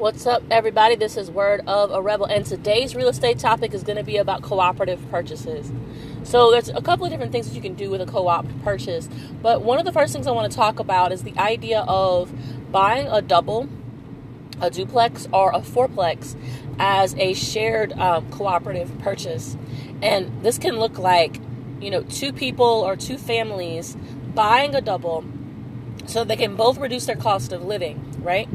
What's up, everybody? This is Word of a Rebel, and today's real estate topic is going to be about cooperative purchases. So, there's a couple of different things that you can do with a co op purchase, but one of the first things I want to talk about is the idea of buying a double, a duplex, or a fourplex as a shared um, cooperative purchase. And this can look like, you know, two people or two families buying a double so they can both reduce their cost of living, right?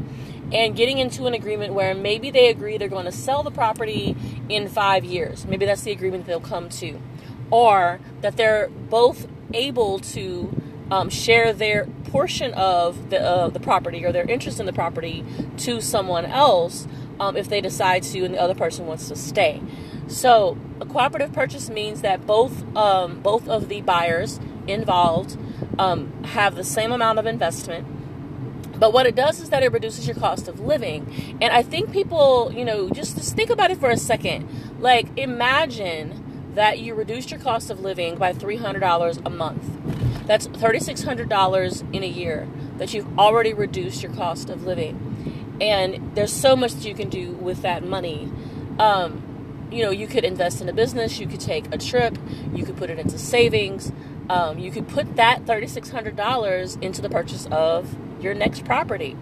And getting into an agreement where maybe they agree they're going to sell the property in five years. Maybe that's the agreement they'll come to. Or that they're both able to um, share their portion of the, uh, the property or their interest in the property to someone else um, if they decide to and the other person wants to stay. So a cooperative purchase means that both um, both of the buyers involved um, have the same amount of investment. But what it does is that it reduces your cost of living. And I think people, you know, just, just think about it for a second. Like, imagine that you reduced your cost of living by $300 a month. That's $3,600 in a year that you've already reduced your cost of living. And there's so much that you can do with that money. Um, you know, you could invest in a business, you could take a trip, you could put it into savings, um, you could put that $3,600 into the purchase of your next property.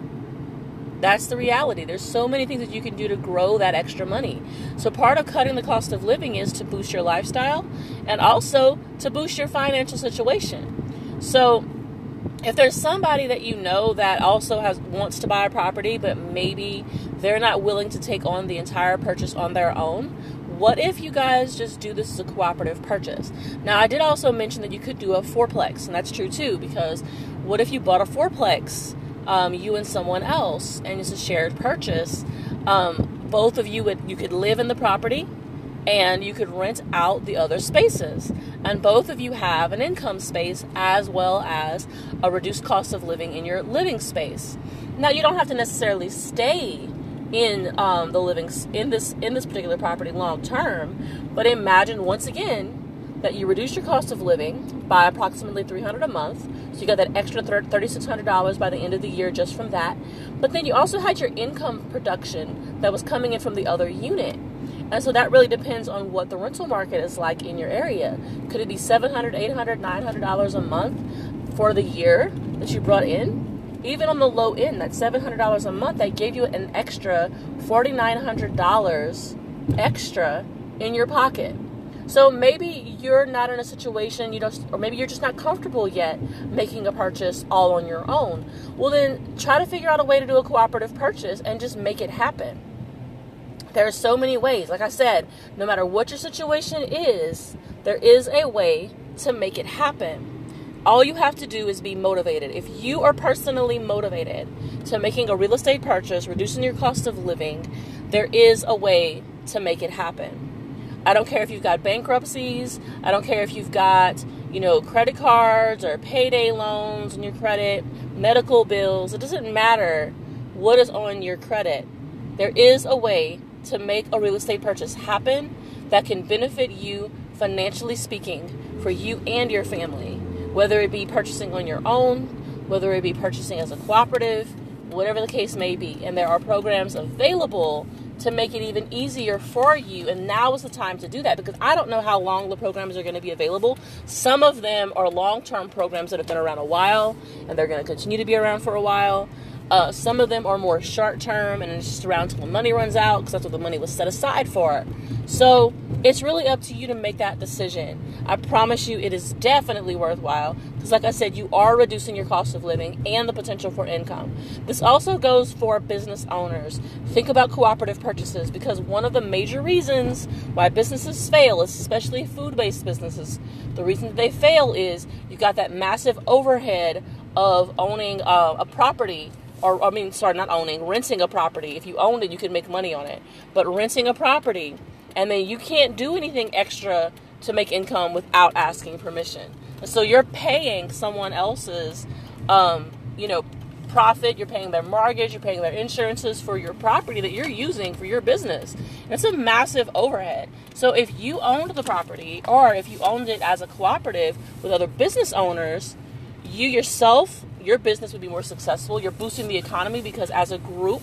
That's the reality. There's so many things that you can do to grow that extra money. So, part of cutting the cost of living is to boost your lifestyle and also to boost your financial situation. So, if there's somebody that you know that also has wants to buy a property but maybe they're not willing to take on the entire purchase on their own what if you guys just do this as a cooperative purchase now i did also mention that you could do a fourplex and that's true too because what if you bought a fourplex um, you and someone else and it's a shared purchase um, both of you would you could live in the property and you could rent out the other spaces. And both of you have an income space as well as a reduced cost of living in your living space. Now, you don't have to necessarily stay in um, the living in this in this particular property long term, but imagine once again that you reduce your cost of living by approximately 300 a month so you got that extra $3600 by the end of the year just from that but then you also had your income production that was coming in from the other unit and so that really depends on what the rental market is like in your area. Could it be $700, $800, $900 a month for the year that you brought in? Even on the low end, that $700 a month, that gave you an extra $4,900 extra in your pocket. So maybe you're not in a situation you don't, or maybe you're just not comfortable yet making a purchase all on your own. Well, then try to figure out a way to do a cooperative purchase and just make it happen. There are so many ways. Like I said, no matter what your situation is, there is a way to make it happen. All you have to do is be motivated. If you are personally motivated to making a real estate purchase, reducing your cost of living, there is a way to make it happen. I don't care if you've got bankruptcies, I don't care if you've got, you know, credit cards or payday loans on your credit, medical bills, it doesn't matter what is on your credit. There is a way to make a real estate purchase happen that can benefit you financially speaking for you and your family, whether it be purchasing on your own, whether it be purchasing as a cooperative, whatever the case may be. And there are programs available to make it even easier for you. And now is the time to do that because I don't know how long the programs are going to be available. Some of them are long term programs that have been around a while and they're going to continue to be around for a while. Uh, some of them are more short term and it's just around until the money runs out because that's what the money was set aside for. So it's really up to you to make that decision. I promise you, it is definitely worthwhile because, like I said, you are reducing your cost of living and the potential for income. This also goes for business owners. Think about cooperative purchases because one of the major reasons why businesses fail, especially food based businesses, the reason that they fail is you got that massive overhead of owning uh, a property or I mean, sorry, not owning, renting a property. If you owned it, you could make money on it. But renting a property, and then you can't do anything extra to make income without asking permission. So you're paying someone else's, um, you know, profit. You're paying their mortgage. You're paying their insurances for your property that you're using for your business. It's a massive overhead. So if you owned the property, or if you owned it as a cooperative with other business owners, you yourself your business would be more successful. You're boosting the economy because as a group,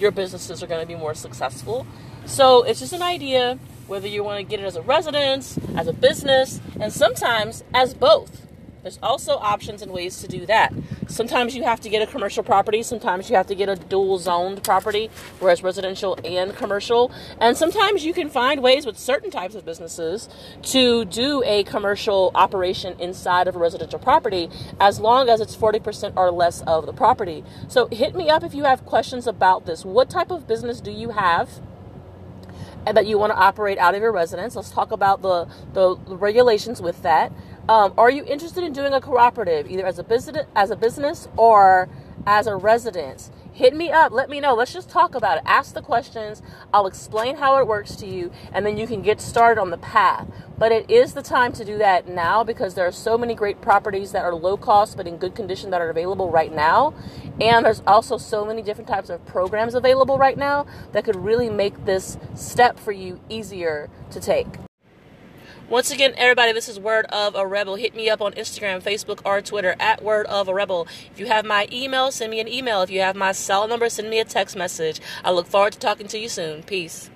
your businesses are going to be more successful. So it's just an idea whether you want to get it as a residence, as a business, and sometimes as both. There's also options and ways to do that. Sometimes you have to get a commercial property, sometimes you have to get a dual zoned property, whereas residential and commercial. And sometimes you can find ways with certain types of businesses to do a commercial operation inside of a residential property as long as it's 40% or less of the property. So hit me up if you have questions about this. What type of business do you have? that you want to operate out of your residence. Let's talk about the, the regulations with that. Um, are you interested in doing a cooperative, either as a business, as a business, or as a residence? Hit me up. Let me know. Let's just talk about it. Ask the questions. I'll explain how it works to you, and then you can get started on the path. But it is the time to do that now because there are so many great properties that are low cost but in good condition that are available right now. And there's also so many different types of programs available right now that could really make this step for you easier to take. Once again, everybody, this is Word of a Rebel. Hit me up on Instagram, Facebook, or Twitter at Word of a Rebel. If you have my email, send me an email. If you have my cell number, send me a text message. I look forward to talking to you soon. Peace.